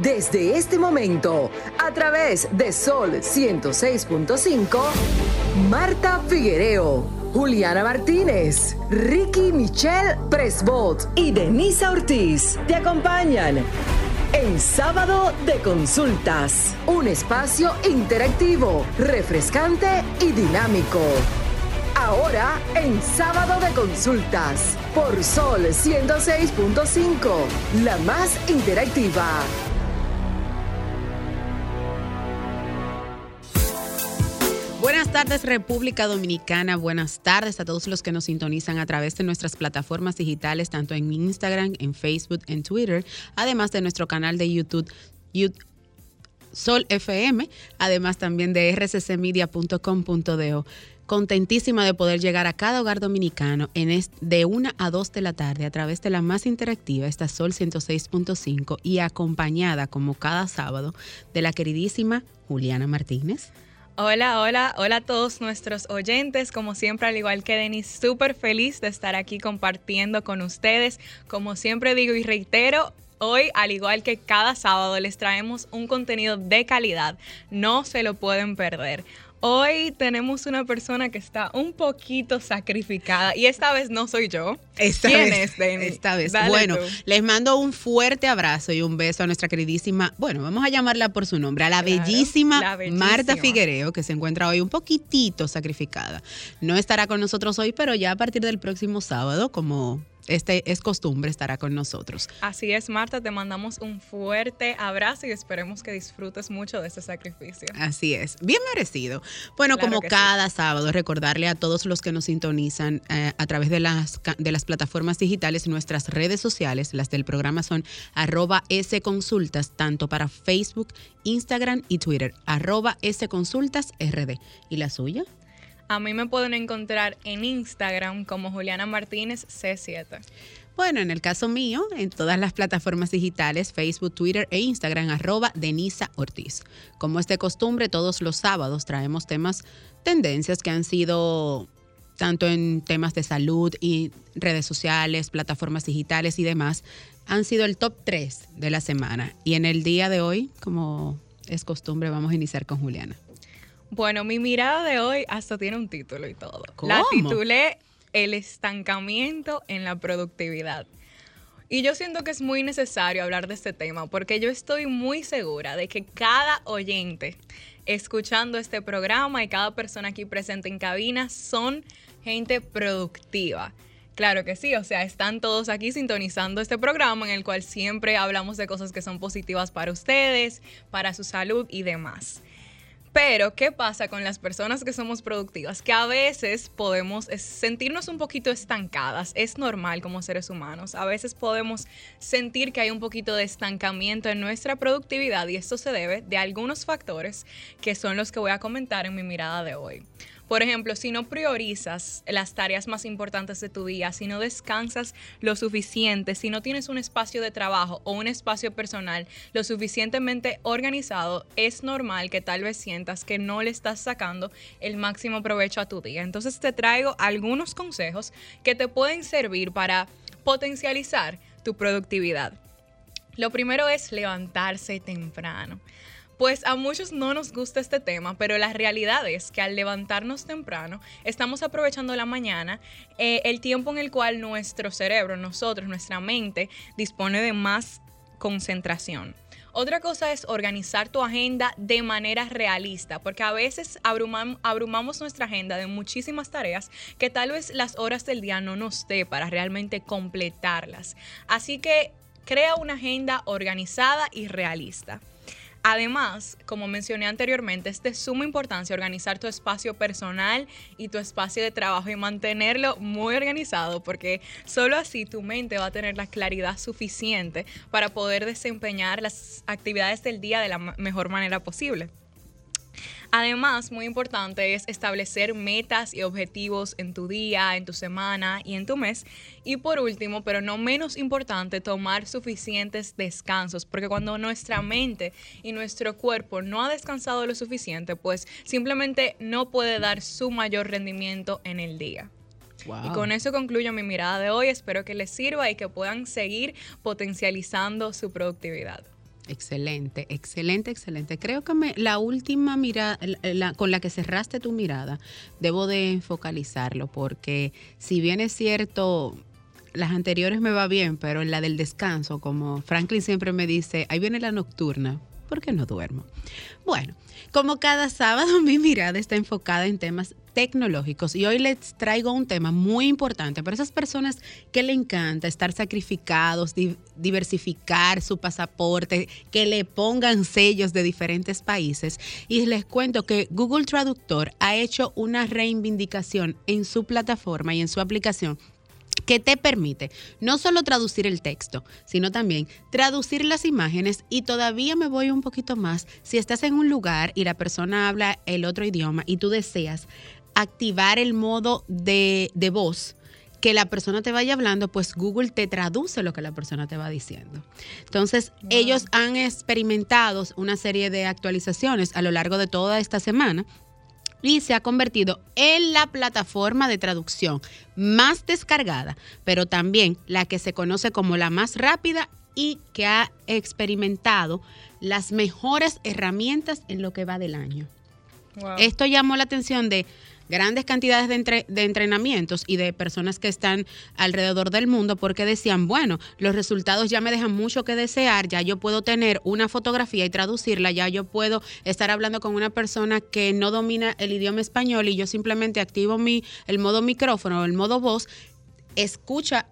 Desde este momento, a través de Sol 106.5, Marta Figuereo, Juliana Martínez, Ricky Michelle Presbot y Denisa Ortiz te acompañan en Sábado de Consultas, un espacio interactivo, refrescante y dinámico. Ahora en Sábado de Consultas, por Sol 106.5, la más interactiva. Tardes República Dominicana, buenas tardes a todos los que nos sintonizan a través de nuestras plataformas digitales, tanto en Instagram, en Facebook, en Twitter, además de nuestro canal de YouTube, Sol FM, además también de rccmedia.com.do. Contentísima de poder llegar a cada hogar dominicano en de 1 a 2 de la tarde a través de la más interactiva, esta Sol 106.5 y acompañada como cada sábado de la queridísima Juliana Martínez. Hola, hola, hola a todos nuestros oyentes. Como siempre, al igual que Denis, súper feliz de estar aquí compartiendo con ustedes. Como siempre digo y reitero, Hoy, al igual que cada sábado, les traemos un contenido de calidad. No se lo pueden perder. Hoy tenemos una persona que está un poquito sacrificada y esta vez no soy yo. Esta ¿Quién vez, es, Esta vez. bueno, les mando un fuerte abrazo y un beso a nuestra queridísima, bueno, vamos a llamarla por su nombre, a la, bellísima, la bellísima, Marta Figuereo, que se encuentra hoy un poquitito sacrificada. No estará con nosotros hoy, pero ya a partir del próximo sábado, como este es costumbre, estará con nosotros. Así es, Marta, te mandamos un fuerte abrazo y esperemos que disfrutes mucho de este sacrificio. Así es, bien merecido. Bueno, como cada sábado, recordarle a todos los que nos sintonizan eh, a través de las, de las plataformas digitales, nuestras redes sociales, las del programa son arroba consultas, tanto para Facebook, Instagram y Twitter, arroba rd. ¿Y la suya? A mí me pueden encontrar en Instagram como Juliana Martínez C7. Bueno, en el caso mío, en todas las plataformas digitales, Facebook, Twitter e Instagram, arroba Denisa Ortiz. Como es de costumbre, todos los sábados traemos temas, tendencias que han sido tanto en temas de salud y redes sociales, plataformas digitales y demás, han sido el top 3 de la semana. Y en el día de hoy, como es costumbre, vamos a iniciar con Juliana. Bueno, mi mirada de hoy hasta tiene un título y todo. La titulé El estancamiento en la productividad. Y yo siento que es muy necesario hablar de este tema porque yo estoy muy segura de que cada oyente escuchando este programa y cada persona aquí presente en cabina son gente productiva. Claro que sí, o sea, están todos aquí sintonizando este programa en el cual siempre hablamos de cosas que son positivas para ustedes, para su salud y demás. Pero, ¿qué pasa con las personas que somos productivas? Que a veces podemos sentirnos un poquito estancadas. Es normal como seres humanos. A veces podemos sentir que hay un poquito de estancamiento en nuestra productividad y esto se debe de algunos factores que son los que voy a comentar en mi mirada de hoy. Por ejemplo, si no priorizas las tareas más importantes de tu día, si no descansas lo suficiente, si no tienes un espacio de trabajo o un espacio personal lo suficientemente organizado, es normal que tal vez sientas que no le estás sacando el máximo provecho a tu día. Entonces te traigo algunos consejos que te pueden servir para potencializar tu productividad. Lo primero es levantarse temprano. Pues a muchos no nos gusta este tema, pero la realidad es que al levantarnos temprano estamos aprovechando la mañana, eh, el tiempo en el cual nuestro cerebro, nosotros, nuestra mente dispone de más concentración. Otra cosa es organizar tu agenda de manera realista, porque a veces abrumamos nuestra agenda de muchísimas tareas que tal vez las horas del día no nos dé para realmente completarlas. Así que crea una agenda organizada y realista. Además, como mencioné anteriormente, es de suma importancia organizar tu espacio personal y tu espacio de trabajo y mantenerlo muy organizado porque solo así tu mente va a tener la claridad suficiente para poder desempeñar las actividades del día de la mejor manera posible. Además, muy importante es establecer metas y objetivos en tu día, en tu semana y en tu mes. Y por último, pero no menos importante, tomar suficientes descansos, porque cuando nuestra mente y nuestro cuerpo no ha descansado lo suficiente, pues simplemente no puede dar su mayor rendimiento en el día. Y con eso concluyo mi mirada de hoy. Espero que les sirva y que puedan seguir potencializando su productividad. Excelente, excelente, excelente. Creo que me, la última mirada, con la que cerraste tu mirada, debo de focalizarlo porque si bien es cierto, las anteriores me va bien, pero en la del descanso, como Franklin siempre me dice, ahí viene la nocturna, ¿por qué no duermo? Bueno, como cada sábado mi mirada está enfocada en temas tecnológicos y hoy les traigo un tema muy importante para esas personas que le encanta estar sacrificados, diversificar su pasaporte, que le pongan sellos de diferentes países y les cuento que Google Traductor ha hecho una reivindicación en su plataforma y en su aplicación que te permite no solo traducir el texto, sino también traducir las imágenes. Y todavía me voy un poquito más, si estás en un lugar y la persona habla el otro idioma y tú deseas activar el modo de, voz que la persona te vaya hablando, pues Google te traduce lo que la persona te va diciendo. Entonces, ellos han experimentado una serie de actualizaciones a lo largo de toda esta semana y se ha convertido en la plataforma de traducción más descargada, pero también la que se conoce como la más rápida y que ha experimentado las mejores herramientas en lo que va del año. Esto llamó la atención de grandes cantidades de, de, entrenamientos y de personas que están alrededor del mundo porque decían, bueno, los resultados ya me dejan mucho que desear, ya yo puedo tener una fotografía y traducirla, ya yo puedo estar hablando con una persona que no domina el idioma español y yo simplemente activo mi, el modo micrófono el modo voz, escucha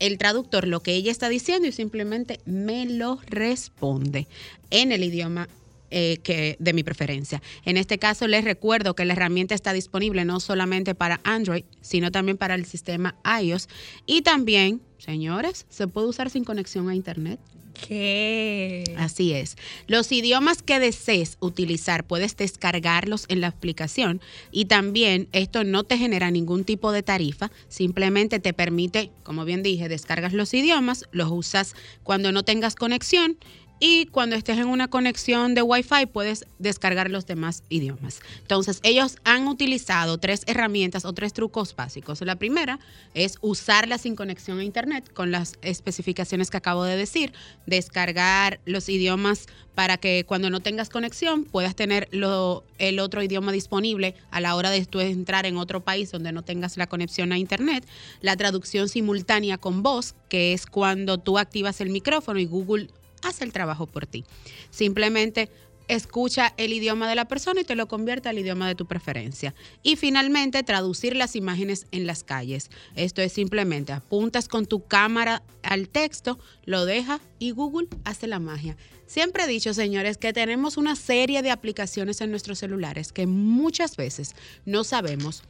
el traductor lo que ella está diciendo y simplemente me lo responde en el idioma eh, que de mi preferencia. En este caso les recuerdo que la herramienta está disponible no solamente para Android, sino también para el sistema iOS y también, señores, se puede usar sin conexión a Internet. ¿Qué? Así es. Los idiomas que desees utilizar puedes descargarlos en la aplicación y también esto no te genera ningún tipo de tarifa, simplemente te permite, como bien dije, descargas los idiomas, los usas cuando no tengas conexión y cuando estés en una conexión de Wi-Fi puedes descargar los demás idiomas. Entonces, ellos han utilizado tres herramientas o tres trucos básicos. La primera es usarla sin conexión a Internet con las especificaciones que acabo de decir, descargar los idiomas para que cuando no tengas conexión puedas tener el otro idioma disponible a la hora de tú entrar en otro país donde no tengas la conexión a Internet. La traducción simultánea con voz, que es cuando tú activas el micrófono y Google hace el trabajo por ti. Simplemente escucha el idioma de la persona y te lo convierte al idioma de tu preferencia. Y finalmente, traducir las imágenes en las calles. Esto es simplemente apuntas con tu cámara al texto, lo dejas y Google hace la magia. Siempre he dicho, señores, que tenemos una serie de aplicaciones en nuestros celulares que muchas veces no sabemos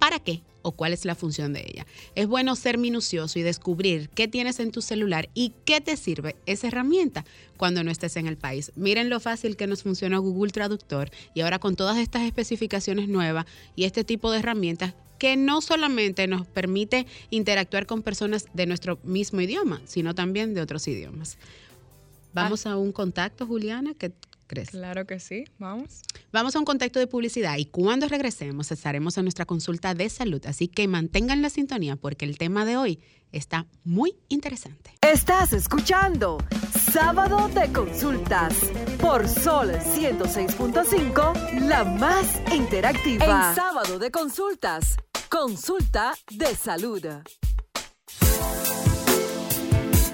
para qué o cuál es la función de ella. Es bueno ser minucioso y descubrir qué tienes en tu celular y qué te sirve esa herramienta cuando no estés en el país. Miren lo fácil que nos funciona Google Traductor y ahora con todas estas especificaciones nuevas y este tipo de herramientas que no solamente nos permite interactuar con personas de nuestro mismo idioma, sino también de otros idiomas. Vamos ah. a un contacto, Juliana, que Claro que sí, vamos. Vamos a un contacto de publicidad y cuando regresemos estaremos en nuestra consulta de salud, así que mantengan la sintonía porque el tema de hoy está muy interesante. Estás escuchando Sábado de Consultas por Sol 106.5, la más interactiva. En Sábado de Consultas, consulta de salud.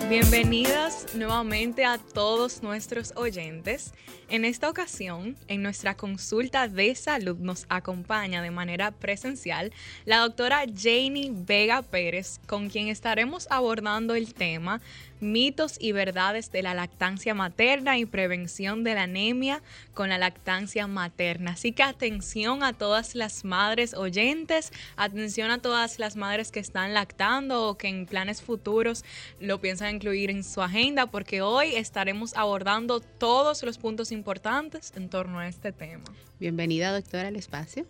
Bienvenidas nuevamente a todos nuestros oyentes. En esta ocasión, en nuestra consulta de salud nos acompaña de manera presencial la doctora Janie Vega Pérez, con quien estaremos abordando el tema mitos y verdades de la lactancia materna y prevención de la anemia con la lactancia materna. Así que atención a todas las madres oyentes, atención a todas las madres que están lactando o que en planes futuros lo piensan incluir en su agenda, porque hoy estaremos abordando todos los puntos importantes en torno a este tema. Bienvenida, doctora, al espacio.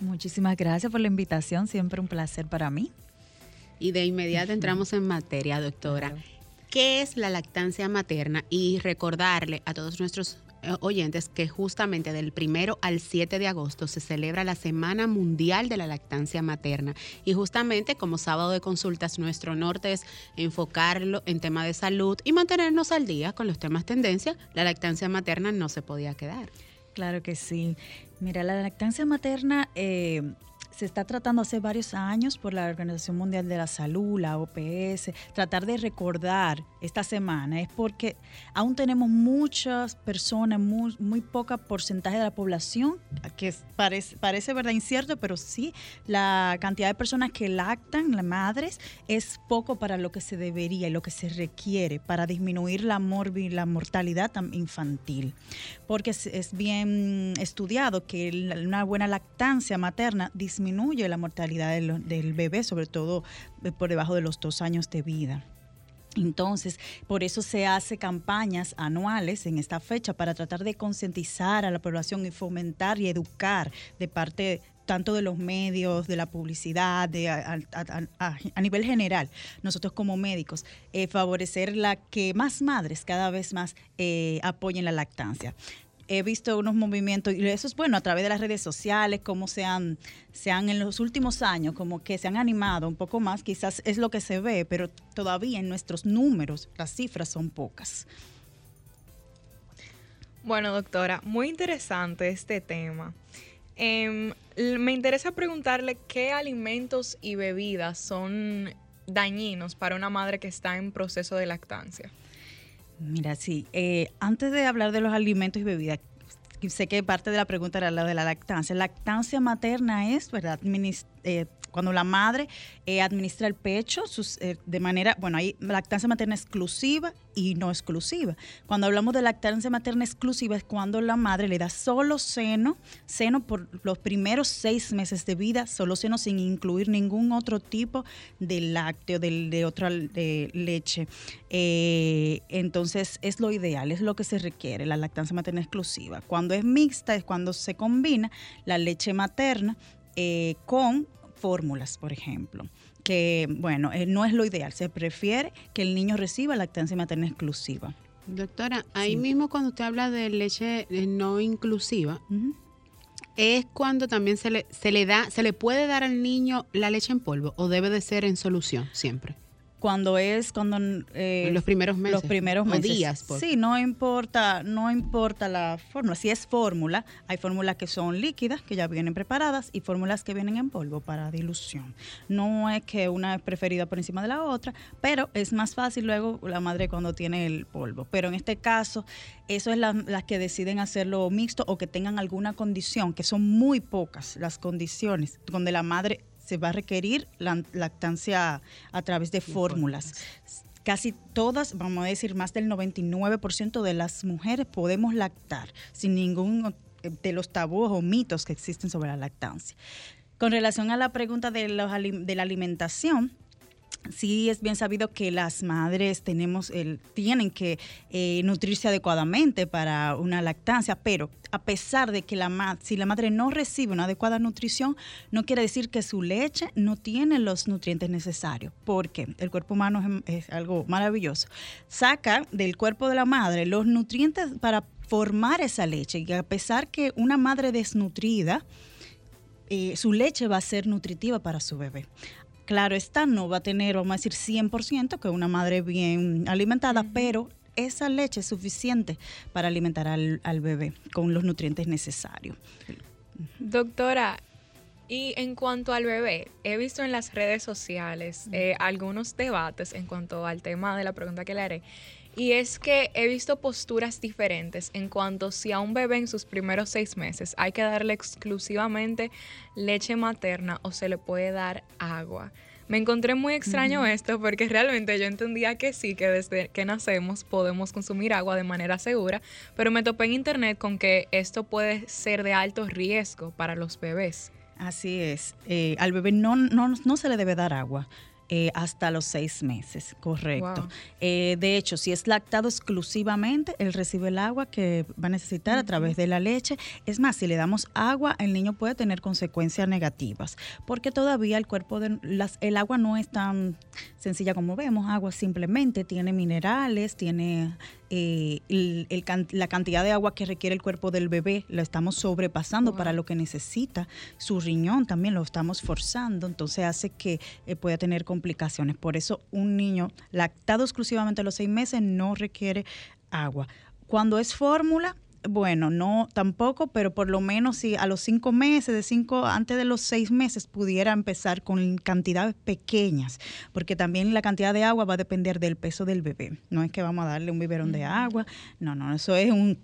Muchísimas gracias por la invitación, siempre un placer para mí. Y de inmediato entramos en materia, doctora. ¿Qué es la lactancia materna? Y recordarle a todos nuestros eh, oyentes que justamente del primero al 7 de agosto se celebra la Semana Mundial de la Lactancia Materna. Y justamente como sábado de consultas, nuestro norte es enfocarlo en tema de salud y mantenernos al día con los temas tendencia. La lactancia materna no se podía quedar. Claro que sí. Mira, la lactancia materna eh, se está tratando hace varios años por la Organización Mundial de la Salud, la OPS, tratar de recordar esta semana, es porque aún tenemos muchas personas, muy, muy poca porcentaje de la población, que parece, parece verdad incierto, pero sí, la cantidad de personas que lactan, las madres, es poco para lo que se debería y lo que se requiere para disminuir la, morbi, la mortalidad infantil. Porque es, bien estudiado que una buena lactancia materna disminuye la mortalidad del, bebé, sobre todo eh, por debajo de los dos años de vida. Entonces, por eso se hace campañas anuales en esta fecha para tratar de concientizar a la población y fomentar y educar de parte tanto de los medios, de la publicidad, de, a, nivel general, nosotros como médicos, eh, favorecer la que más madres cada vez más eh, apoyen la lactancia he visto unos movimientos, y eso es bueno, a través de las redes sociales, cómo se han, se han en los últimos años, como que se han animado un poco más, quizás es lo que se ve, pero todavía en nuestros números las cifras son pocas. Bueno, doctora, muy interesante este tema. Em, me interesa preguntarle qué alimentos y bebidas son dañinos para una madre que está en proceso de lactancia. Mira, sí. Eh, antes de hablar de los alimentos y bebidas, sé que parte de la pregunta era la de la lactancia. Lactancia materna es, ¿verdad? Eh, cuando la madre eh, administra el pecho eh, de manera, bueno, hay lactancia materna exclusiva y no exclusiva. Cuando hablamos de lactancia materna exclusiva es cuando la madre le da solo seno, seno por los primeros seis meses de vida, solo seno sin incluir ningún otro tipo de lácteo, de, de otra leche. Eh, entonces es lo ideal, es lo que se requiere, la lactancia materna exclusiva. Cuando es mixta es cuando se combina la leche materna con fórmulas, por ejemplo, que, bueno, eh, no es lo ideal. Se prefiere que el niño reciba lactancia materna exclusiva. Doctora, ahí mismo cuando usted habla de leche eh, no inclusiva, es cuando también se le, se le da, se le puede dar al niño la leche en polvo o debe de ser en solución siempre cuando es cuando eh, los primeros meses. los primeros meses. días sí no importa no importa la fórmula si es fórmula hay fórmulas que son líquidas que ya vienen preparadas y fórmulas que vienen en polvo para dilución. No es que una es preferida por encima de la otra pero es más fácil luego la madre cuando tiene el polvo. Pero en este caso eso es las que deciden hacerlo mixto o que tengan alguna condición que son muy pocas las condiciones donde la madre se va a requerir la lactancia a través de fórmulas. Casi todas, vamos a decir, más del 99% de las mujeres podemos lactar sin ningún de los tabúes o mitos que existen sobre la lactancia. Con relación a la pregunta de, de la alimentación, sí es bien sabido que las madres tenemos el, tienen que eh, nutrirse adecuadamente para una lactancia, pero a pesar de que la si la madre no recibe una adecuada nutrición, no quiere decir que su leche no tiene los nutrientes necesarios, porque el cuerpo humano es, algo maravilloso. Saca del cuerpo de la madre los nutrientes para formar esa leche, y a pesar que una madre desnutrida, eh, su leche va a ser nutritiva para su bebé. Claro, esta no va a tener, vamos a decir, 100% que una madre bien alimentada, pero esa leche es suficiente para alimentar al, bebé con los nutrientes necesarios. Doctora, y en cuanto al bebé, he visto en las redes sociales eh, algunos debates en cuanto al tema de la pregunta que le haré. Y es que he visto posturas diferentes en cuanto si a un bebé en sus primeros seis meses hay que darle exclusivamente leche materna o se le puede dar agua. Me encontré muy extraño esto porque realmente yo entendía que sí, que desde que nacemos podemos consumir agua de manera segura, pero me topé en internet con que esto puede ser de alto riesgo para los bebés. Así es. Eh, al bebé no, no, no se le debe dar agua. Eh, hasta los seis meses, correcto. Eh, de hecho, si es lactado exclusivamente, él recibe el agua que va a necesitar a través de la leche. Es más, si le damos agua, el niño puede tener consecuencias negativas, porque todavía el cuerpo de las, el agua no es tan sencilla como vemos. Agua simplemente tiene minerales, tiene eh, la cantidad de agua que requiere el cuerpo del bebé lo estamos sobrepasando para lo que necesita. Su riñón también lo estamos forzando, entonces hace que eh, pueda tener complicaciones. Por eso un niño lactado exclusivamente a los seis meses no requiere agua. Cuando es fórmula, bueno, no tampoco, pero por lo menos si a los cinco meses, de cinco, antes de los seis meses, pudiera empezar con cantidades pequeñas, porque también la cantidad de agua va a depender del peso del bebé. No es que vamos a darle un biberón de agua, no, no, eso es un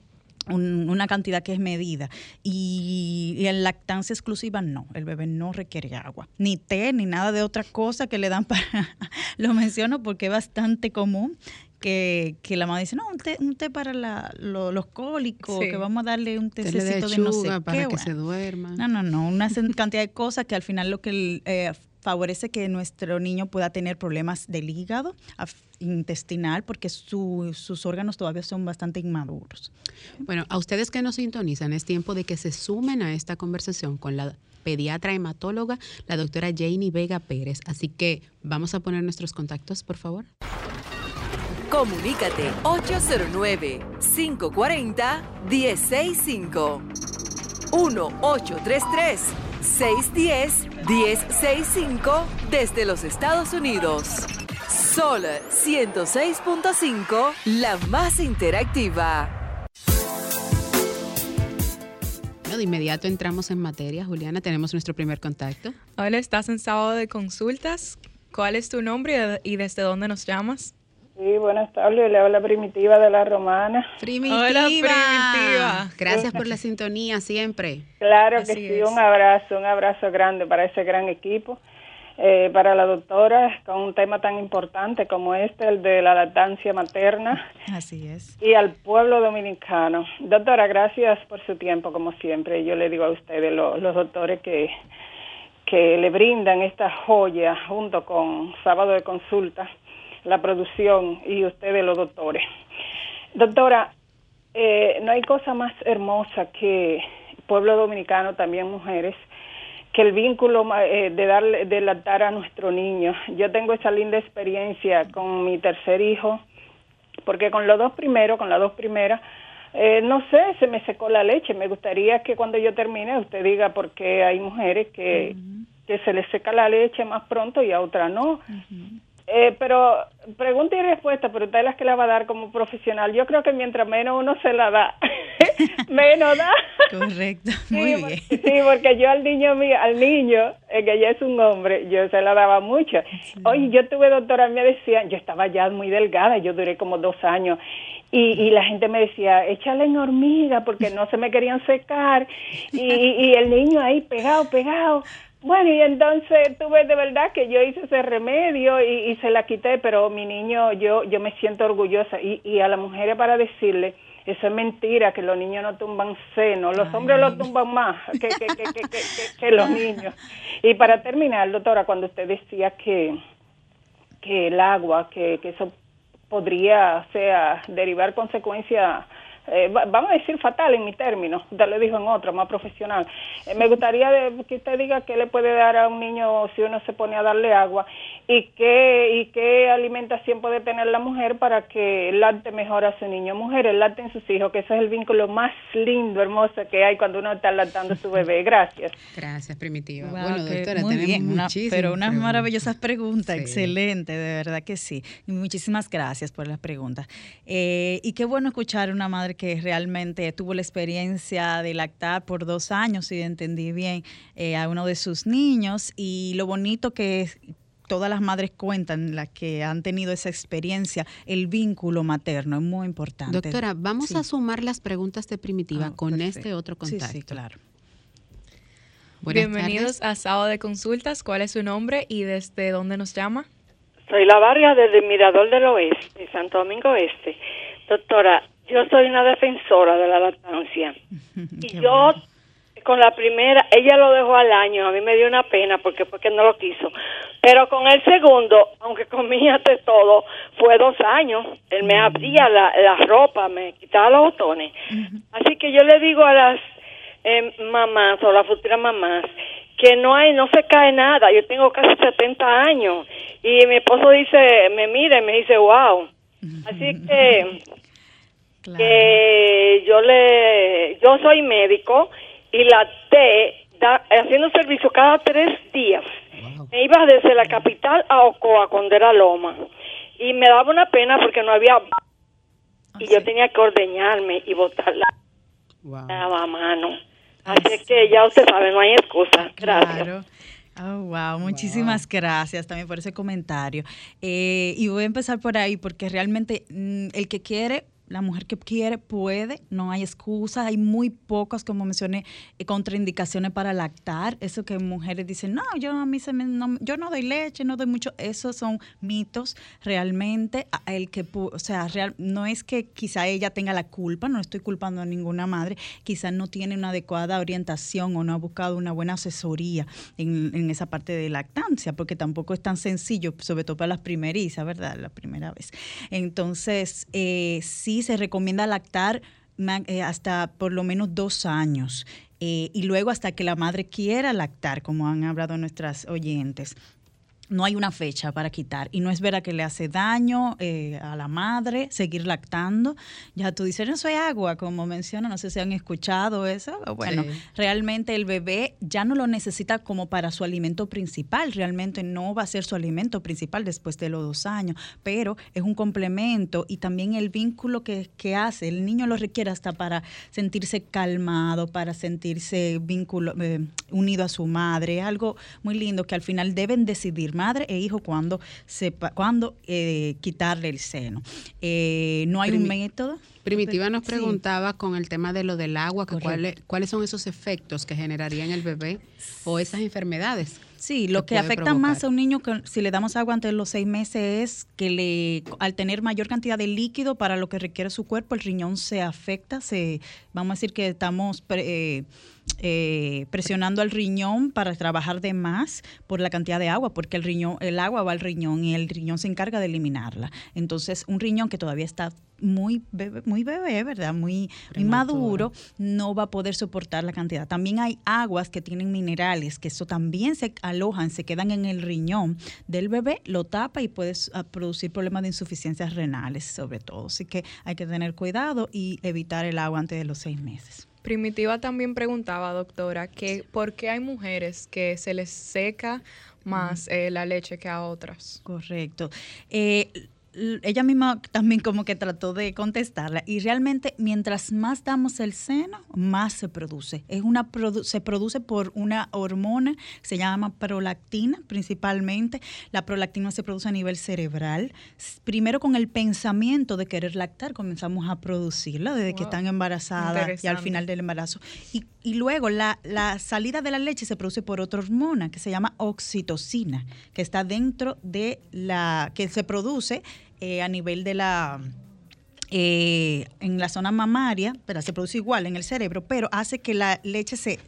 una cantidad que es medida. Y, y, en lactancia exclusiva no, el bebé no requiere agua, ni té, ni nada de otra cosa que le dan para... Lo menciono porque es bastante común que, la mamá dice, no, un té, un té para los cólicos, que vamos a darle un tececito de, no sé para que se duerma. No, no, no, una cantidad de cosas que al final lo que eh, favorece que nuestro niño pueda tener problemas del hígado, intestinal, porque sus órganos todavía son bastante inmaduros. Bueno, a ustedes que nos sintonizan, es tiempo de que se sumen a esta conversación con la pediatra hematóloga, la doctora Janie Vega Pérez. Así que vamos a poner nuestros contactos, por favor. Comunícate 809-540-1065. 1-833-610-1065 desde los Estados Unidos. Sol 106.5, la más interactiva. de inmediato entramos en materia. Juliana, tenemos nuestro primer contacto. Hola, estás en sábado de consultas. ¿Cuál es tu nombre y desde dónde nos llamas? Sí, buenas tardes. Le habla Primitiva de la Romana. Primitiva. Hola, Primitiva. Gracias por la sintonía siempre. Claro que sí. Un abrazo, un abrazo grande para ese gran equipo. Eh, para la doctora, con un tema tan importante como este, el de la lactancia materna. Así es. Y al pueblo dominicano. Doctora, gracias por su tiempo, como siempre. Yo le digo a ustedes, los doctores, que, que le brindan esta joya junto con Sábado de Consulta la producción y ustedes los doctores. Doctora, eh, no hay cosa más hermosa que pueblo dominicano, también mujeres, que el vínculo eh, de darle, de lactar a nuestro niño. Yo tengo esa linda experiencia con mi tercer hijo, porque con los dos primeros, con las dos primeras, eh, no sé, se me secó la leche. Me gustaría que cuando yo termine usted diga por qué hay mujeres que, que se les seca la leche más pronto y a otras no. Eh, pero pregunta y respuesta, pero usted es la que la va a dar como profesional. Yo creo que mientras menos uno se la da, menos da. Correcto, muy bien. sí, porque yo al niño mío, al niño, eh, que ya es un hombre, yo se la daba mucho. Oye, yo tuve doctora, me decían, yo estaba ya muy delgada, yo duré como dos años. Y, y, la gente me decía, échale en hormiga porque no se me querían secar. Y, y el niño ahí pegado, pegado. Bueno, y entonces tuve de verdad que yo hice ese remedio y, se la quité, pero mi niño, yo yo me siento orgullosa. Y, y a las mujeres para decirle, eso es mentira, que los niños no tumban seno, los hombres lo tumban más que, que, que, que, los niños. Y para terminar, doctora, cuando usted decía que, que el agua, que, que eso podría sea, derivar consecuencias eh, vamos a decir fatal en mi término, ya lo dijo en otro, más profesional. Eh, me gustaría que usted diga qué le puede dar a un niño si uno se pone a darle agua y qué, y qué alimentación puede tener la mujer para que el lacte mejor a su niño. Mujer, el lacte en sus hijos, que ese es el vínculo más lindo, hermoso que hay cuando uno está lactando a su bebé. Gracias. Gracias, Primitiva. bueno, doctora, muy bien, Pero unas maravillosas preguntas, excelente, de verdad que sí. Y muchísimas gracias por las preguntas. Eh, y qué bueno escuchar una madre que realmente tuvo la experiencia de lactar por dos años, si entendí bien, eh, a uno de sus niños y lo bonito que todas las madres cuentan, las que han tenido esa experiencia, el vínculo materno es muy importante. Doctora, vamos a sumar las preguntas de Primitiva ah, con este otro contacto. Sí, claro. Bienvenidos a Sábado de Consultas. ¿Cuál es su nombre y desde dónde nos llama? Soy la Vargas desde Mirador del Oeste, Santo Domingo Este. Doctora, yo soy una defensora de la lactancia. y yo, con la primera, ella lo dejó al año, a mí me dio una pena porque porque no lo quiso. Pero con el segundo, aunque comía de todo, fue dos años. Él me abría la, ropa, me quitaba los botones. Así que yo le digo a las eh, mamás o las futuras mamás que no hay, no se cae nada. Yo tengo casi 70 años y mi esposo dice, me mira y me dice, wow. Así que que yo le, yo soy médico y la T haciendo servicio cada tres días. Me iba desde la capital a Ocoa, cuando era Loma. Y me daba una pena porque no había... Y yo tenía que ordeñarme y botarla wow. a mano. Así es que ya usted sabe, no hay excusa. Gracias. Oh, wow, muchísimas gracias también por ese comentario. Eh, y voy a empezar por ahí porque realmente mm, el que quiere la mujer que quiere puede, no hay excusas, hay muy pocas, como mencioné, eh, contraindicaciones para lactar. Eso que mujeres dicen, no, yo a mí se me, no, yo no doy leche, no doy mucho. Esos son mitos realmente. El que, o sea, real, no es que quizá ella tenga la culpa, no estoy culpando a ninguna madre, quizá no tiene una adecuada orientación o no ha buscado una buena asesoría en, en esa parte de lactancia, porque tampoco es tan sencillo, sobre todo para las primerizas, ¿verdad? La primera vez. Entonces, eh, sí se recomienda lactar eh, hasta por lo menos dos años eh, y luego hasta que la madre quiera lactar, como han hablado nuestras oyentes no hay una fecha para quitar y no es verdad que le hace daño eh, a la madre seguir lactando. Ya tú dices, no soy agua, como menciona, no sé si han escuchado eso. Bueno, realmente el bebé ya no lo necesita como para su alimento principal, realmente no va a ser su alimento principal después de los dos años, pero es un complemento y también el vínculo que, que hace, el niño lo requiere hasta para sentirse calmado, para sentirse vínculo, eh, unido a su madre, algo muy lindo que al final deben decidir madre e hijo cuando, sepa, cuando eh, quitarle el seno. Eh, no hay un método. Primitiva nos preguntaba con el tema de lo del agua, que cuáles, cuáles son esos efectos que generarían el bebé o esas enfermedades. Sí, lo que, afecta más a un niño que si le damos agua antes de los seis meses es que le, al tener mayor cantidad de líquido para lo que requiere su cuerpo, el riñón se afecta, se, vamos a decir que estamos eh, eh, presionando al riñón para trabajar de más por la cantidad de agua, porque el riñón, el agua va al riñón y el riñón se encarga de eliminarla. Entonces, un riñón que todavía está muy bebé, muy bebé, ¿verdad? Muy, muy, maduro, no va a poder soportar la cantidad. También hay aguas que tienen minerales, que eso también se alojan, se quedan en el riñón del bebé, lo tapa y puede producir problemas de insuficiencias renales, sobre todo. Así que hay que tener cuidado y evitar el agua antes de los seis meses. Primitiva también preguntaba, doctora, que por qué hay mujeres que se les seca más eh, la leche que a otras. Correcto. Eh, ella misma también como que trató de contestarla y realmente mientras más damos el seno, más se produce. Es una se produce por una hormona, se llama prolactina principalmente. La prolactina se produce a nivel cerebral. Primero con el pensamiento de querer lactar comenzamos a producirla desde que están embarazadas y al final del embarazo. Y, y luego la, la salida de la leche se produce por otra hormona que se llama oxitocina, que está dentro de la que se produce eh, a nivel de la... Eh, en la zona mamaria, pero se produce igual en el cerebro, pero hace que la leche se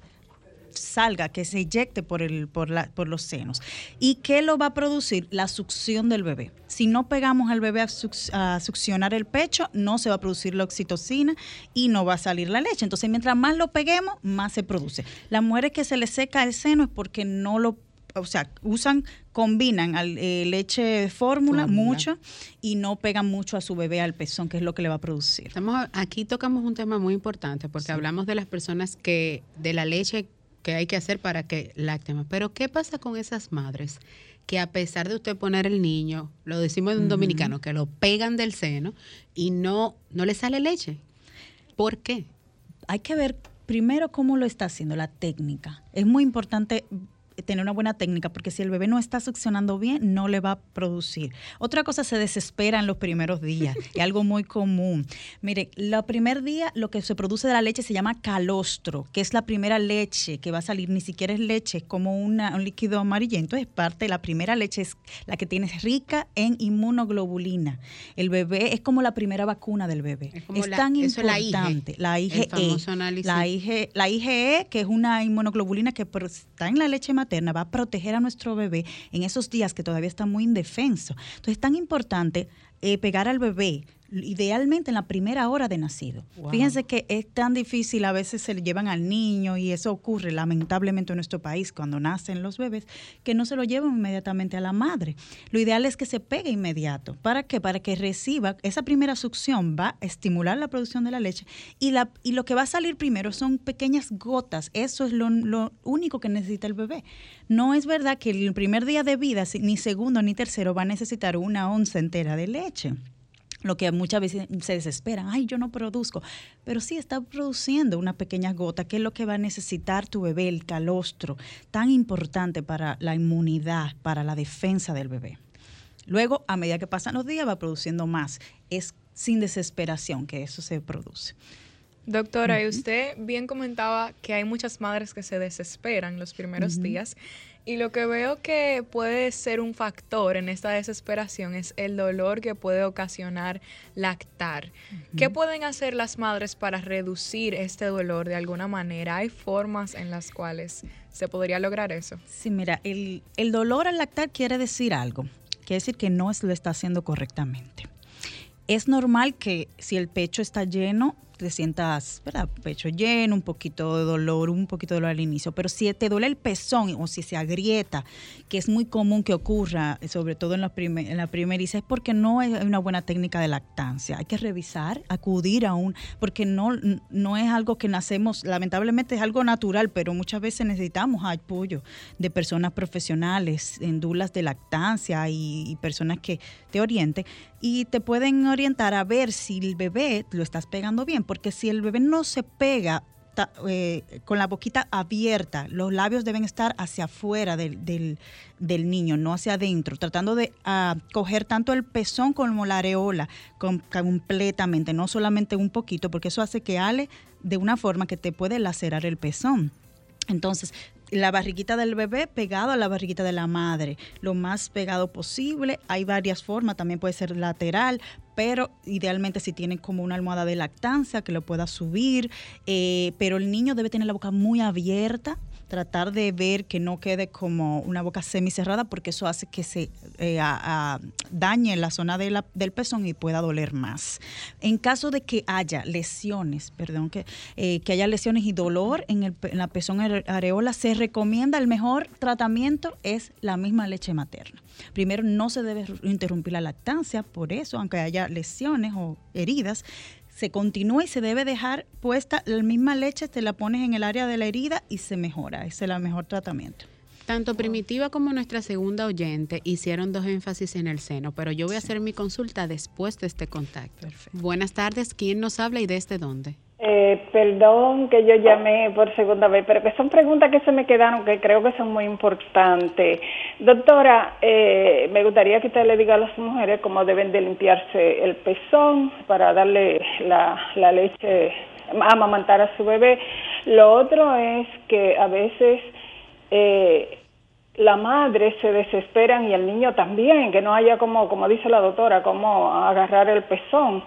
salga, que se eyecte por, el, por, la, por los senos. ¿Y qué lo va a producir? La succión del bebé. Si no pegamos al bebé a, a, succionar el pecho, no se va a producir la oxitocina y no va a salir la leche. Entonces, mientras más lo peguemos, más se produce. Las mujeres que se les seca el seno es porque no lo o sea, usan, combinan eh, leche de fórmula, mucho y no pegan mucho a su bebé al pezón, que es lo que le va a producir. Estamos, aquí tocamos un tema muy importante porque hablamos de las personas que, de la leche que hay que hacer para que lacten. Pero ¿qué pasa con esas madres que a pesar de usted poner el niño, lo decimos en un dominicano, que lo pegan del seno y no, no le sale leche? ¿Por qué? Hay que ver primero cómo lo está haciendo, la técnica. Es muy importante tener una buena técnica, porque si el bebé no está succionando bien, no le va a producir. Otra cosa, se desespera en los primeros días, es algo muy común. Mire, el primer día lo que se produce de la leche se llama calostro, que es la primera leche que va a salir, ni siquiera es leche, es como un líquido amarillento, es parte de la primera leche, es la que tiene rica en inmunoglobulina. El bebé es como la primera vacuna del bebé. Es, tan importante. La IgE. La IgE, la IgE, que es una inmunoglobulina que está en la leche materna va a proteger a nuestro bebé en esos días que todavía está muy indefenso. Entonces es tan importante eh, pegar al bebé idealmente en la primera hora de nacido. Fíjense que es tan difícil, a veces se le llevan al niño y eso ocurre lamentablemente en nuestro país cuando nacen los bebés, que no se lo llevan inmediatamente a la madre. Lo ideal es que se pegue inmediato. ¿Para qué? Para que reciba, esa primera succión va a estimular la producción de la leche y, la, y lo que va a salir primero son pequeñas gotas. Eso es lo, lo único que necesita el bebé. No es verdad que el primer día de vida, ni segundo ni tercero, va a necesitar una onza entera de leche lo que muchas veces se desesperan, ay, yo no produzco, pero sí está produciendo una pequeña gota, que es lo que va a necesitar tu bebé, el calostro, tan importante para la inmunidad, para la defensa del bebé. Luego, a medida que pasan los días, va produciendo más. Es sin desesperación que eso se produce. Doctora, y usted bien comentaba que hay muchas madres que se desesperan los primeros días y lo que veo que puede ser un factor en esta desesperación es el dolor que puede ocasionar lactar. ¿Qué pueden hacer las madres para reducir este dolor de alguna manera? ¿Hay formas en las cuales se podría lograr eso? Sí, mira, el, el dolor al lactar quiere decir algo. Quiere decir que no lo está haciendo correctamente. Es normal que si el pecho está lleno, te sientas, ¿verdad? Pecho lleno, un poquito de dolor, un poquito de dolor al inicio, pero si te duele el pezón o si se agrieta, que es muy común que ocurra, sobre todo en la, primer, en la primeriza, es porque no es una buena técnica de lactancia. Hay que revisar, acudir a un, porque no, no es algo que nacemos, lamentablemente es algo natural, pero muchas veces necesitamos apoyo de personas profesionales, en dulas de lactancia y personas que te orienten y te pueden orientar a ver si el bebé lo estás pegando bien porque si el bebé no se pega eh, con la boquita abierta, los labios deben estar hacia afuera del, del, niño, no hacia adentro, tratando de uh, coger tanto el pezón como la areola completamente, no solamente un poquito, porque eso hace que ale de una forma que te puede lacerar el pezón. Entonces, la barriguita del bebé pegado a la barriguita de la madre, lo más pegado posible. Hay varias formas, también puede ser lateral, pero idealmente si tienen como una almohada de lactancia que lo pueda subir, eh, pero el niño debe tener la boca muy abierta tratar de ver que no quede como una boca semicerrada porque eso hace que se eh, dañe la zona de del pezón y pueda doler más. En caso de que haya lesiones, perdón, que, eh, que haya lesiones y dolor en, el, en la pezón areola, se recomienda el mejor tratamiento es la misma leche materna. Primero, no se debe interrumpir la lactancia, por eso, aunque haya lesiones o heridas, se continúa y se debe dejar puesta la misma leche, te la pones en el área de la herida y se mejora. Ese es el mejor tratamiento. Tanto Primitiva como nuestra segunda oyente hicieron dos énfasis en el seno, pero yo voy a hacer mi consulta después de este contacto. Buenas tardes, ¿quién nos habla y desde dónde? Eh, perdón que yo llamé por segunda vez, pero que son preguntas que se me quedaron que creo que son muy importantes. Doctora, eh, me gustaría que usted le diga a las mujeres cómo deben de limpiarse el pezón para darle la, la leche, amamantar a su bebé. Lo otro es que a veces eh, la madre se desesperan y el niño también, que no haya como, como dice la doctora, como agarrar el pezón.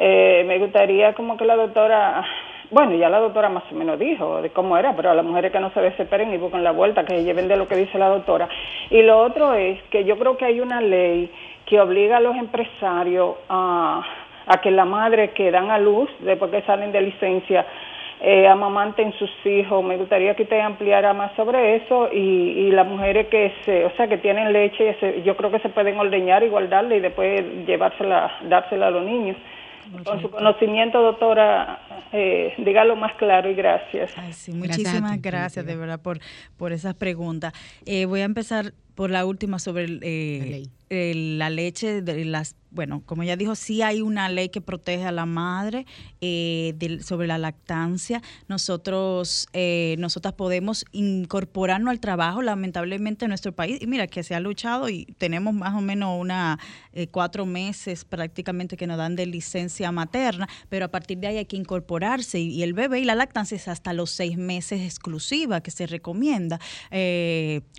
Eh, me gustaría como que la doctora, bueno, ya la doctora más o menos dijo de cómo era, pero a las mujeres que no se desesperen y busquen la vuelta, que lleven de lo que dice la doctora. Y lo otro es que yo creo que hay una ley que obliga a los empresarios a, a que la madre que dan a luz, después que salen de licencia, eh, amamanten sus hijos. Me gustaría que usted ampliara más sobre eso y, y las mujeres que se, o sea, que tienen leche, yo creo que se pueden ordeñar y guardarla y después llevársela, dársela a los niños. Con su conocimiento, doctora, eh, dígalo más claro y gracias. muchísimas gracias, de verdad por, por esas preguntas. Eh, voy a empezar por la última sobre eh, la leche de las bueno, como ya dijo, sí hay una ley que protege a la madre eh, sobre la lactancia. Nosotros, eh, nosotras podemos incorporarnos al trabajo, lamentablemente en nuestro país. Y mira que se ha luchado y tenemos más o menos una eh, cuatro meses prácticamente que nos dan de licencia materna, pero a partir de ahí hay que incorporarse y, el bebé y la lactancia es hasta los seis meses exclusiva que se recomienda.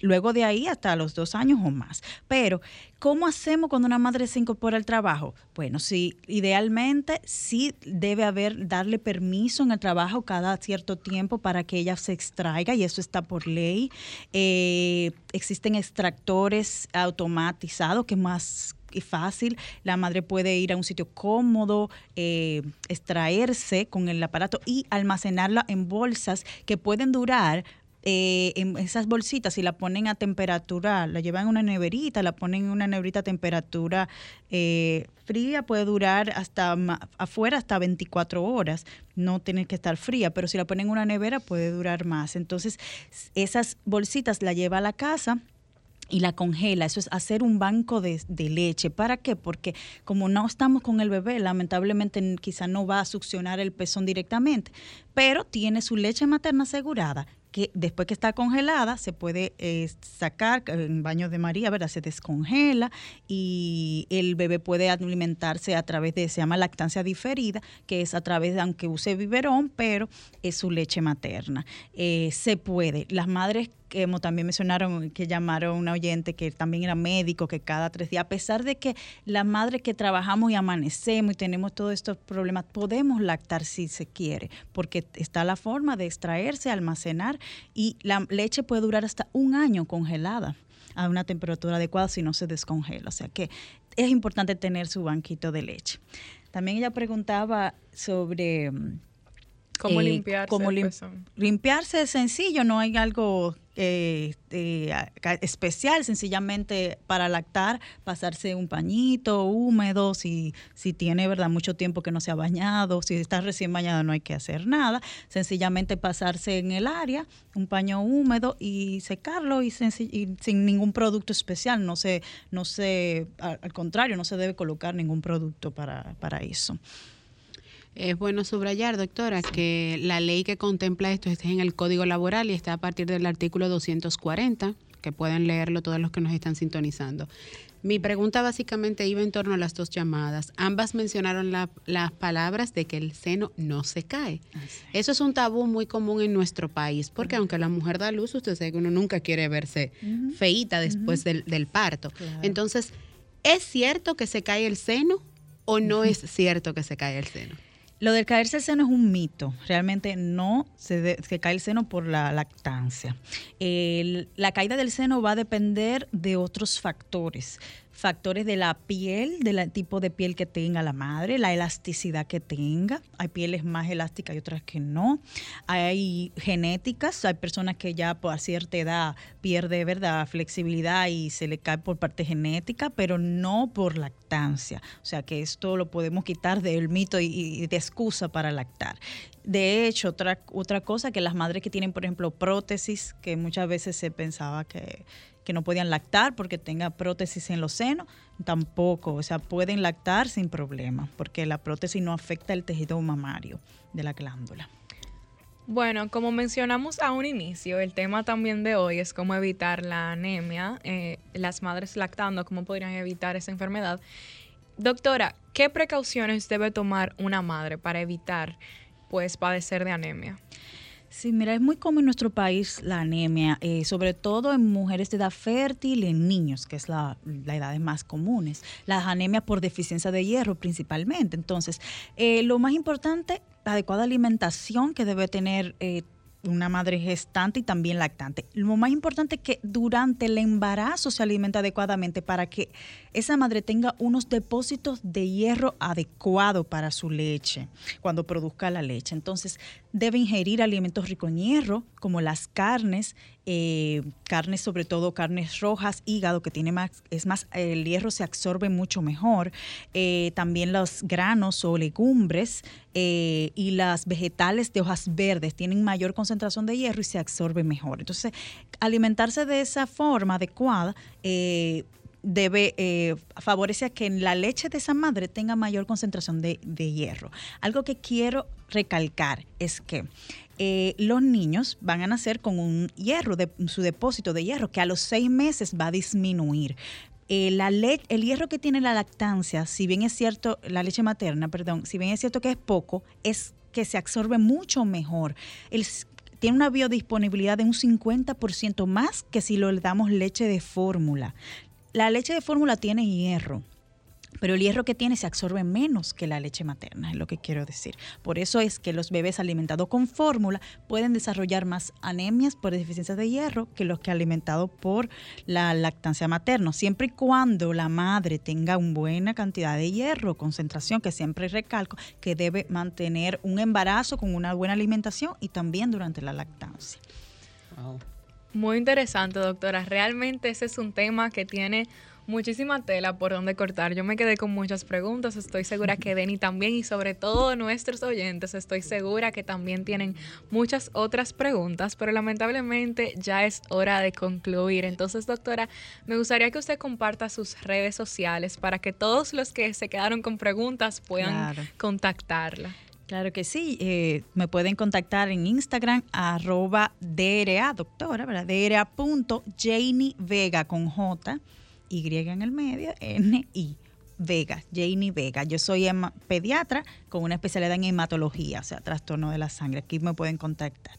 luego de ahí hasta los dos años o más. Pero ¿Cómo hacemos cuando una madre se incorpora al trabajo? Bueno, sí, idealmente sí debe haber, darle permiso en el trabajo cada cierto tiempo para que ella se extraiga y eso está por ley. Eh, existen extractores automatizados que más fácil, la madre puede ir a un sitio cómodo, eh, extraerse con el aparato y almacenarla en bolsas que pueden durar eh, en esas bolsitas, si la ponen a temperatura, la llevan en una neverita, la ponen en una neverita a temperatura eh, fría, puede durar hasta afuera hasta 24 horas, no tiene que estar fría, pero si la ponen en una nevera puede durar más. Entonces, esas bolsitas la lleva a la casa y la congela. Eso es hacer un banco de, de, leche. ¿Para qué? Porque como no estamos con el bebé, lamentablemente quizá no va a succionar el pezón directamente, pero tiene su leche materna asegurada que después que está congelada se puede eh, sacar en baño de María, ¿verdad? Se descongela y el bebé puede alimentarse a través de, se llama lactancia diferida, que es a través de, aunque use biberón, pero es su leche materna. Eh, se puede. Las madres que también mencionaron que llamaron una oyente que también era médico, que cada tres días, a pesar de que las madres que trabajamos y amanecemos y tenemos todos estos problemas, podemos lactar si se quiere, porque está la forma de extraerse, almacenar y la leche puede durar hasta un año congelada a una temperatura adecuada si no se descongela. O sea que es importante tener su banquito de leche. También ella preguntaba sobre... ¿Cómo eh, limpiarse? Cómo limpiarse es sencillo, no hay algo eh, especial, sencillamente para lactar, pasarse un pañito húmedo, si, si tiene verdad mucho tiempo que no se ha bañado, si está recién bañado no hay que hacer nada, sencillamente pasarse en el área, un paño húmedo y secarlo y, sin ningún producto especial, no se, no se, al, contrario, no se debe colocar ningún producto para, para eso. Es bueno subrayar, doctora, que la ley que contempla esto está en el Código Laboral y está a partir del artículo 240, que pueden leerlo todos los que nos están sintonizando. Mi pregunta básicamente iba en torno a las dos llamadas. Ambas mencionaron las palabras de que el seno no se cae. Eso es un tabú muy común en nuestro país, porque aunque la mujer da luz, usted sabe que uno nunca quiere verse feíta después del, parto. Entonces, ¿es cierto que se cae el seno o no es cierto que se cae el seno? Lo del caerse el seno es un mito. Realmente no se, cae el seno por la lactancia. la caída del seno va a depender de otros factores factores de la piel, del tipo de piel que tenga la madre, la elasticidad que tenga. Hay pieles más elásticas y otras que no. Hay genéticas, hay personas que ya por cierta edad pierde verdad flexibilidad y se le cae por parte genética, pero no por lactancia. O sea que esto lo podemos quitar del mito y, y de excusa para lactar. De hecho, otra, otra cosa que las madres que tienen, por ejemplo, prótesis, que muchas veces se pensaba que que no podían lactar porque tenga prótesis en los senos, tampoco, o sea, pueden lactar sin problema, porque la prótesis no afecta el tejido mamario de la glándula. Bueno, como mencionamos a un inicio, el tema también de hoy es cómo evitar la anemia, eh, las madres lactando, cómo podrían evitar esa enfermedad. Doctora, ¿qué precauciones debe tomar una madre para evitar pues padecer de anemia? Sí, mira, es muy común en nuestro país la anemia, eh, sobre todo en mujeres de edad fértil en niños, que es la, edad más comunes. Las anemias por deficiencia de hierro principalmente. Entonces, eh, lo más importante, la adecuada alimentación que debe tener eh, una madre gestante y también lactante. Lo más importante es que durante el embarazo se alimente adecuadamente para que esa madre tenga unos depósitos de hierro adecuados para su leche cuando produzca la leche. Entonces, debe ingerir alimentos ricos en hierro, como las carnes, eh, carnes sobre todo carnes rojas, hígado, que tiene más, es más, el hierro se absorbe mucho mejor. Eh, también los granos o legumbres eh, y las vegetales de hojas verdes tienen mayor concentración de hierro y se absorbe mejor. Entonces, alimentarse de esa forma adecuada debe eh, favorecer que la leche de esa madre tenga mayor concentración de, hierro. Algo que quiero recalcar es que eh, los niños van a nacer con un hierro, de, su depósito de hierro, que a los seis meses va a disminuir. Eh, la el hierro que tiene la lactancia, si bien es cierto, la leche materna, perdón, si bien es cierto que es poco, es que se absorbe mucho mejor. tiene una biodisponibilidad de un 50% más que si lo le damos leche de fórmula la leche de fórmula tiene hierro. pero el hierro que tiene se absorbe menos que la leche materna, es lo que quiero decir. Por eso es que los bebés alimentados con fórmula pueden desarrollar más anemias por deficiencia de hierro que los que alimentados por la lactancia materna, siempre y cuando la madre tenga una buena cantidad de hierro, concentración, que siempre recalco, que debe mantener un embarazo con una buena alimentación y también durante la lactancia. Muy interesante, doctora. Realmente ese es un tema que tiene muchísima tela por donde cortar. Yo me quedé con muchas preguntas. Estoy segura que Denny también y sobre todo nuestros oyentes, estoy segura que también tienen muchas otras preguntas, pero lamentablemente ya es hora de concluir. Entonces, doctora, me gustaría que usted comparta sus redes sociales para que todos los que se quedaron con preguntas puedan contactarla. Claro que sí, eh, me pueden contactar en Instagram arroba DRA, doctora, ¿verdad? DRA.Janie Vega con J y en el medio, N, I. Vega, Janie Vega. Yo soy pediatra con una especialidad en hematología, o sea, trastorno de la sangre. Aquí me pueden contactar.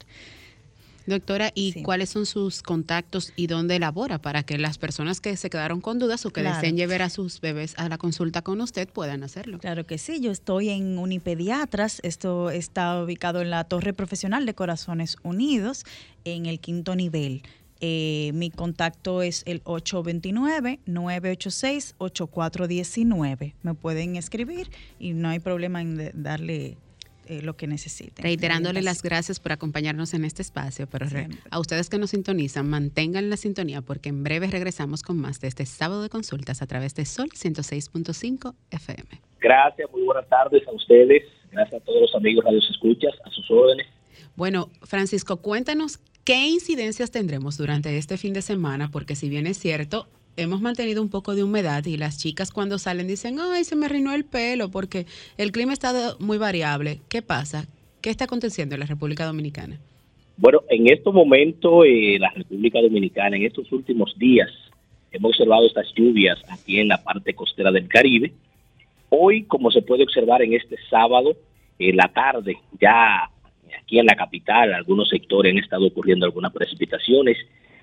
Doctora, ¿y cuáles son sus contactos y dónde labora para que las personas que se quedaron con dudas o que deseen llevar a sus bebés a la consulta con usted puedan hacerlo? Claro que sí, yo estoy en Unipediatras, esto está ubicado en la Torre Profesional de Corazones Unidos, en el quinto nivel. Eh, mi contacto es el 829-986-8419. Me pueden escribir y no hay problema en darle eh, lo que necesiten. Reiterándole las gracias por acompañarnos en este espacio, pero a ustedes que nos sintonizan, mantengan la sintonía porque en breve regresamos con más de este sábado de consultas a través de Sol 106.5 FM. Gracias, muy buenas tardes a ustedes, gracias a todos los amigos a los escuchas, a sus órdenes. Bueno, Francisco, cuéntanos ¿Qué incidencias tendremos durante este fin de semana? Porque si bien es cierto, hemos mantenido un poco de humedad y las chicas cuando salen dicen, ay, se me rinó el pelo porque el clima está muy variable. ¿Qué pasa? ¿Qué está aconteciendo en la República Dominicana? Bueno, en estos momentos, eh, la República Dominicana, en estos últimos días, hemos observado estas lluvias aquí en la parte costera del Caribe. Hoy, como se puede observar en este sábado, en la tarde, ya aquí en la capital, algunos sectores han estado ocurriendo algunas precipitaciones.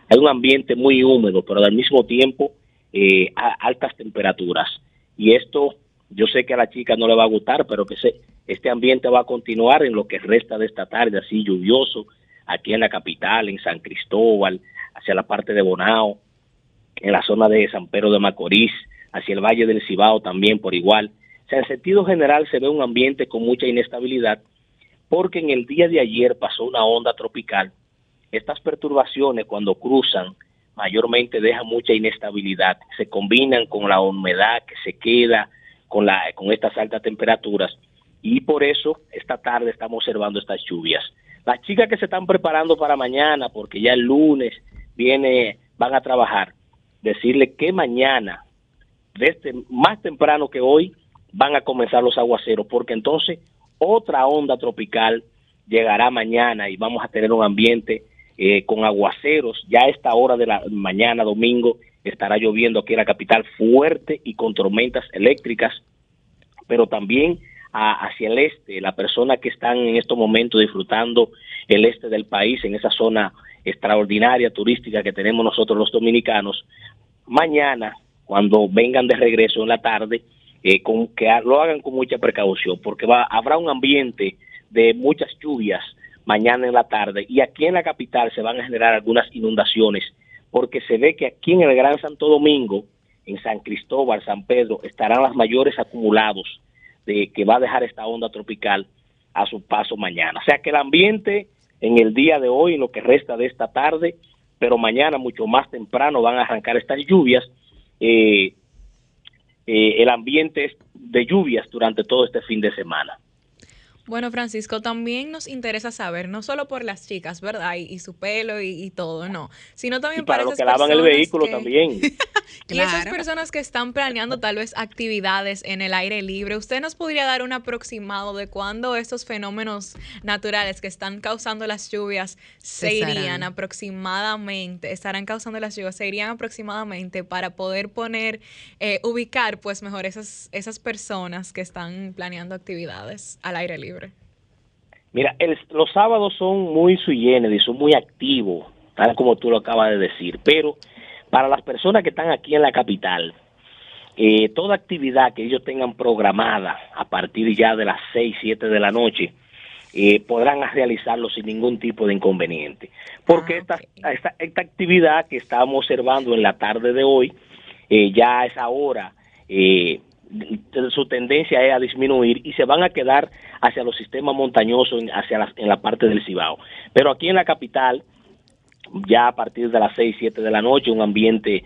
Hay un ambiente muy húmedo, pero al mismo tiempo eh, altas temperaturas. Y esto, yo sé que a la chica no le va a gustar, pero que se, este ambiente va a continuar en lo que resta de esta tarde, así lluvioso, aquí en la capital, en San Cristóbal, hacia la parte de Bonao, en la zona de San Pedro de Macorís, hacia el Valle del Cibao también por igual. O sea, en sentido general se ve un ambiente con mucha inestabilidad porque en el día de ayer pasó una onda tropical. Estas perturbaciones cuando cruzan mayormente dejan mucha inestabilidad, se combinan con la humedad que se queda con, la, con estas altas temperaturas y por eso esta tarde estamos observando estas lluvias. Las chicas que se están preparando para mañana, porque ya el lunes viene, van a trabajar, decirle que mañana, desde más temprano que hoy, van a comenzar los aguaceros, porque entonces otra onda tropical llegará mañana y vamos a tener un ambiente eh, con aguaceros. Ya a esta hora de la mañana, domingo, estará lloviendo aquí en la capital fuerte y con tormentas eléctricas, pero también hacia el este, la persona que están en estos momentos disfrutando el este del país, en esa zona extraordinaria turística que tenemos nosotros los dominicanos, mañana, cuando vengan de regreso en la tarde, eh, con, que lo hagan con mucha precaución, porque va, habrá un ambiente de muchas lluvias mañana en la tarde y aquí en la capital se van a generar algunas inundaciones, porque se ve que aquí en el Gran Santo Domingo, en San Cristóbal, San Pedro, estarán los mayores acumulados de que va a dejar esta onda tropical a su paso mañana. O sea que el ambiente en el día de hoy, en lo que resta de esta tarde, pero mañana mucho más temprano van a arrancar estas lluvias. Eh, eh, el ambiente de lluvias durante todo este fin de semana. Bueno, Francisco, también nos interesa saber, no solo por las chicas, ¿verdad? Y, su pelo y, todo, no, sino también para, los que lavan el vehículo también. y esas personas que están planeando tal vez actividades en el aire libre, ¿usted nos podría dar un aproximado de cuándo estos fenómenos naturales que están causando las lluvias se irían aproximadamente, estarán causando las lluvias, se irían aproximadamente para poder poner, eh, ubicar pues mejor esas, esas personas que están planeando actividades al aire libre? Mira, los sábados son muy sui generis, son muy activos, tal como tú lo acabas de decir, pero para las personas que están aquí en la capital, eh, toda actividad que ellos tengan programada a partir ya de las 6, 7 de la noche, eh, podrán realizarlo sin ningún tipo de inconveniente. Porque ah, esta, esta, actividad que estamos observando en la tarde de hoy, eh, ya a esa hora, eh, su tendencia es a disminuir y se van a quedar hacia los sistemas montañosos, hacia en la parte del Cibao. Pero aquí en la capital, ya a partir de las 6, 7 de la noche, un ambiente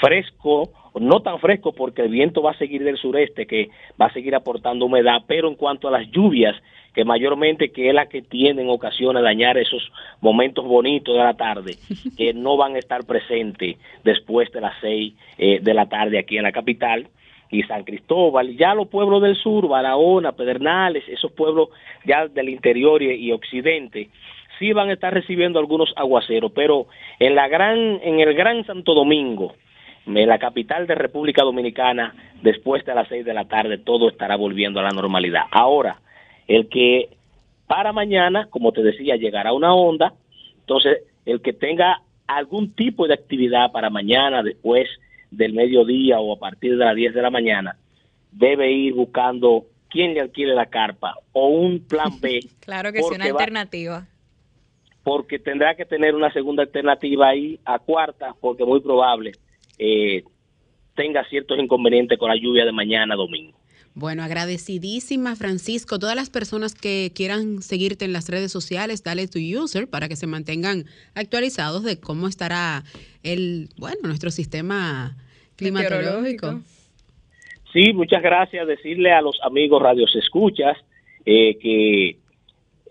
fresco, no tan fresco porque el viento va a seguir del sureste que va a seguir aportando humedad, pero en cuanto a las lluvias, que mayormente que es la que tienen ocasiones de dañar esos momentos bonitos de la tarde, que no van a estar presentes después de las seis eh, de la tarde aquí en la capital y San Cristóbal, ya los pueblos del sur, Barahona, Pedernales, esos pueblos ya del interior y, y occidente, sí van a estar recibiendo algunos aguaceros, pero en la gran, en el Gran Santo Domingo, en la capital de República Dominicana, después de las seis de la tarde, todo estará volviendo a la normalidad. Ahora, el que para mañana, como te decía, llegará una onda, entonces el que tenga algún tipo de actividad para mañana, después del mediodía o a partir de las 10 de la mañana, debe ir buscando quién le alquile la carpa o un plan B. claro que sí, una alternativa. porque tendrá que tener una segunda alternativa ahí a cuarta, porque muy probable eh, tenga ciertos inconvenientes con la lluvia de mañana domingo. Bueno, agradecidísima Francisco. Todas las personas que quieran seguirte en las redes sociales, dale tu user para que se mantengan actualizados de cómo estará el, bueno, nuestro sistema climatológico. Sí, muchas gracias. Decirle a los amigos radios escuchas eh, que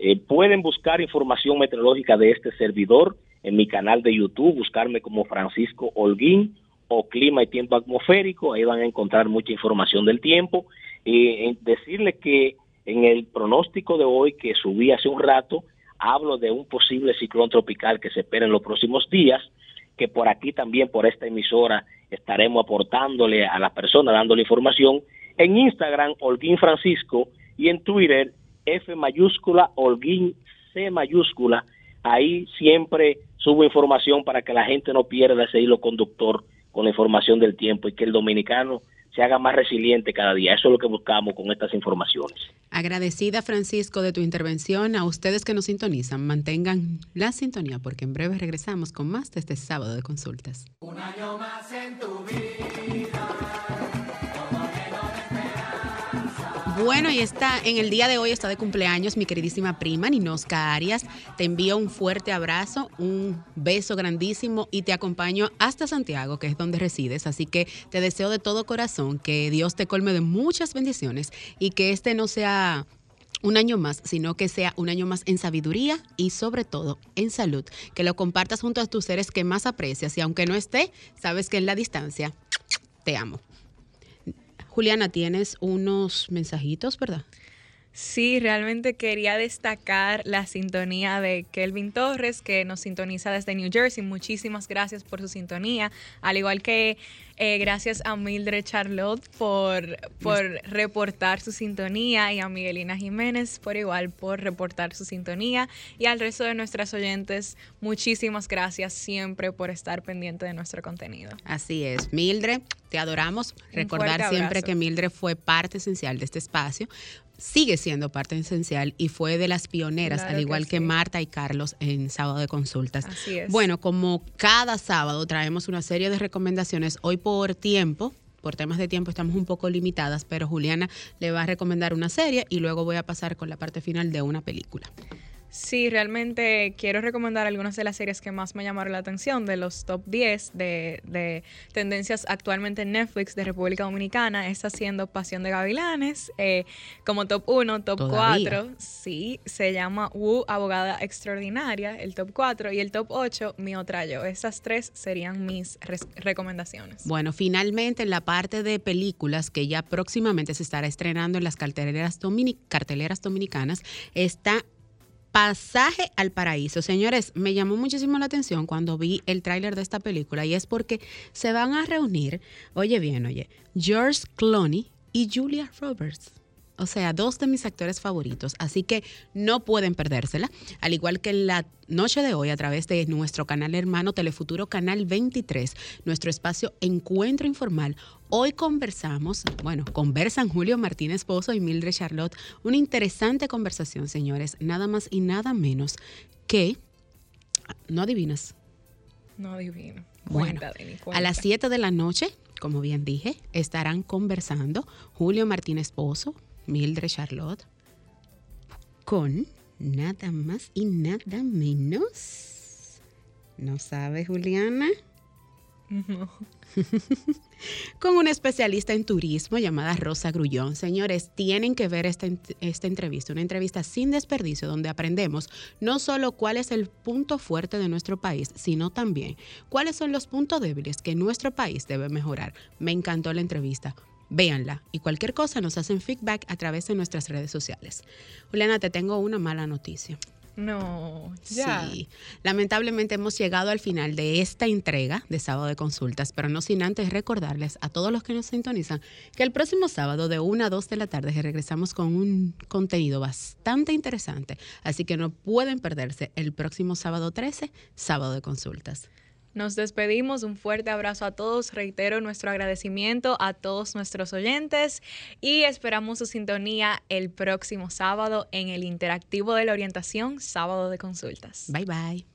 eh, pueden buscar información meteorológica de este servidor en mi canal de YouTube, buscarme como Francisco Holguín o clima y tiempo atmosférico, ahí van a encontrar mucha información del tiempo. Y decirle que en el pronóstico de hoy que subí hace un rato, hablo de un posible ciclón tropical que se espera en los próximos días, que por aquí también, por esta emisora, estaremos aportándole a las personas, dándole información. En Instagram, Holguín Francisco, y en Twitter, F mayúscula, Holguín C mayúscula. Ahí siempre subo información para que la gente no pierda ese hilo conductor con la información del tiempo y que el dominicano se haga más resiliente cada día. Eso es lo que buscamos con estas informaciones. Agradecida, Francisco, de tu intervención. A ustedes que nos sintonizan, mantengan la sintonía porque en breve regresamos con más de este sábado de consultas. Un año más en tu vida. Bueno, y está en el día de hoy está de cumpleaños mi queridísima prima Ninosca Arias. Te envío un fuerte abrazo, un beso grandísimo y te acompaño hasta Santiago, que es donde resides. Así que te deseo de todo corazón que Dios te colme de muchas bendiciones y que este no sea un año más, sino que sea un año más en sabiduría y sobre todo en salud. Que lo compartas junto a tus seres que más aprecias y aunque no esté, sabes que en la distancia te amo. Juliana, tienes unos mensajitos, ¿verdad? Sí, realmente quería destacar la sintonía de Kelvin Torres, que nos sintoniza desde New Jersey. Muchísimas gracias por su sintonía, al igual que eh, gracias a Mildred Charlotte por, por reportar su sintonía y a Miguelina Jiménez por igual por reportar su sintonía y al resto de nuestras oyentes, muchísimas gracias siempre por estar pendiente de nuestro contenido. Así es, Mildred, te adoramos. Recordar siempre que Mildred fue parte esencial de este espacio sigue siendo parte esencial y fue de las pioneras, al igual que, Marta y Carlos en Sábado de Consultas. Así es. Bueno, como cada sábado traemos una serie de recomendaciones, hoy por tiempo, por temas de tiempo estamos un poco limitadas, pero Juliana le va a recomendar una serie y luego voy a pasar con la parte final de una película. Sí, realmente quiero recomendar algunas de las series que más me llamaron la atención, de los top 10 de, tendencias actualmente en Netflix de República Dominicana. Está siendo Pasión de Gavilanes, eh, como top 1, top 4. Sí, se llama Wu, Abogada Extraordinaria, el top 4. Y el top 8, Mi Otra Yo. Esas tres serían mis recomendaciones. Bueno, finalmente en la parte de películas que ya próximamente se estará estrenando en las carteleras, carteleras dominicanas, está Pasaje al Paraíso. Señores, me llamó muchísimo la atención cuando vi el tráiler de esta película y es porque se van a reunir, oye bien, oye, George Clooney y Julia Roberts. O sea, dos de mis actores favoritos. Así que no pueden perdérsela. Al igual que la noche de hoy, a través de nuestro canal hermano Telefuturo Canal 23, nuestro espacio Encuentro Informal. Hoy conversamos, bueno, conversan Julio Martínez Pozo y Mildred Charlotte. Una interesante conversación, señores. Nada más y nada menos que. ¿No adivinas? No adivino. Bueno, a las 7 de la noche, como bien dije, estarán conversando Julio Martínez Pozo, Mildred Charlotte, con nada más y nada menos. ¿No sabe, Juliana? No. con una especialista en turismo llamada Rosa Grullón. Señores, tienen que ver esta, esta, entrevista, una entrevista sin desperdicio donde aprendemos no solo cuál es el punto fuerte de nuestro país, sino también cuáles son los puntos débiles que nuestro país debe mejorar. Me encantó la entrevista. Véanla y cualquier cosa nos hacen feedback a través de nuestras redes sociales. Juliana, te tengo una mala noticia. No, ya. Sí, lamentablemente hemos llegado al final de esta entrega de sábado de consultas, pero no sin antes recordarles a todos los que nos sintonizan que el próximo sábado de 1 a 2 de la tarde regresamos con un contenido bastante interesante, así que no pueden perderse el próximo sábado 13, sábado de consultas. Nos despedimos, un fuerte abrazo a todos, reitero nuestro agradecimiento a todos nuestros oyentes y esperamos su sintonía el próximo sábado en el interactivo de la orientación, sábado de consultas. Bye bye.